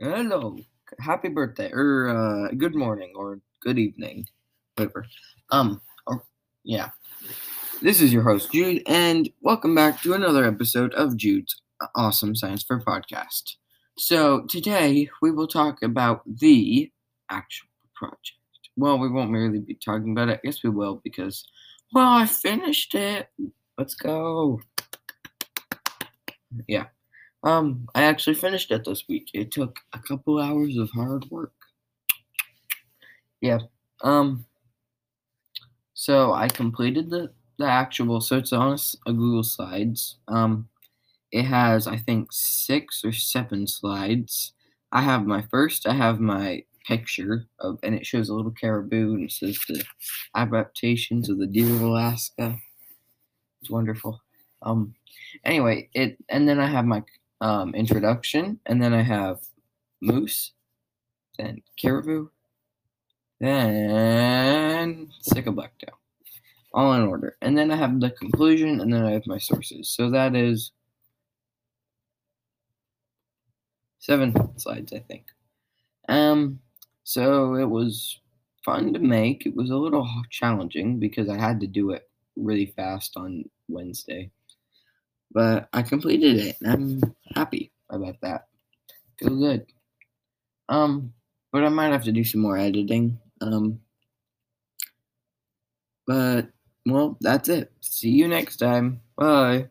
Hello. Happy birthday. Or uh good morning or good evening. Whatever. Um or yeah. This is your host Jude and welcome back to another episode of Jude's Awesome Science Fair podcast. So today we will talk about the actual project. Well, we won't really be talking about it. I guess we will because well, I finished it. Let's go. Yeah. Um, I actually finished it this week. It took a couple hours of hard work. Yeah. Um. So I completed the the actual. So it's on a, Google Slides. Um, it has I think six or seven slides. I have my first. I have my picture of, and it shows a little caribou and it says the adaptations of the deer of Alaska. It's wonderful. Um. Anyway, it and then I have my um, introduction, and then I have moose, then caribou, then Doe, all in order. And then I have the conclusion, and then I have my sources. So that is seven slides, I think. Um, so it was fun to make. It was a little challenging because I had to do it really fast on Wednesday. But I completed it and I'm happy about that. Feel good. Um, but I might have to do some more editing. Um, but well, that's it. See you next time. Bye.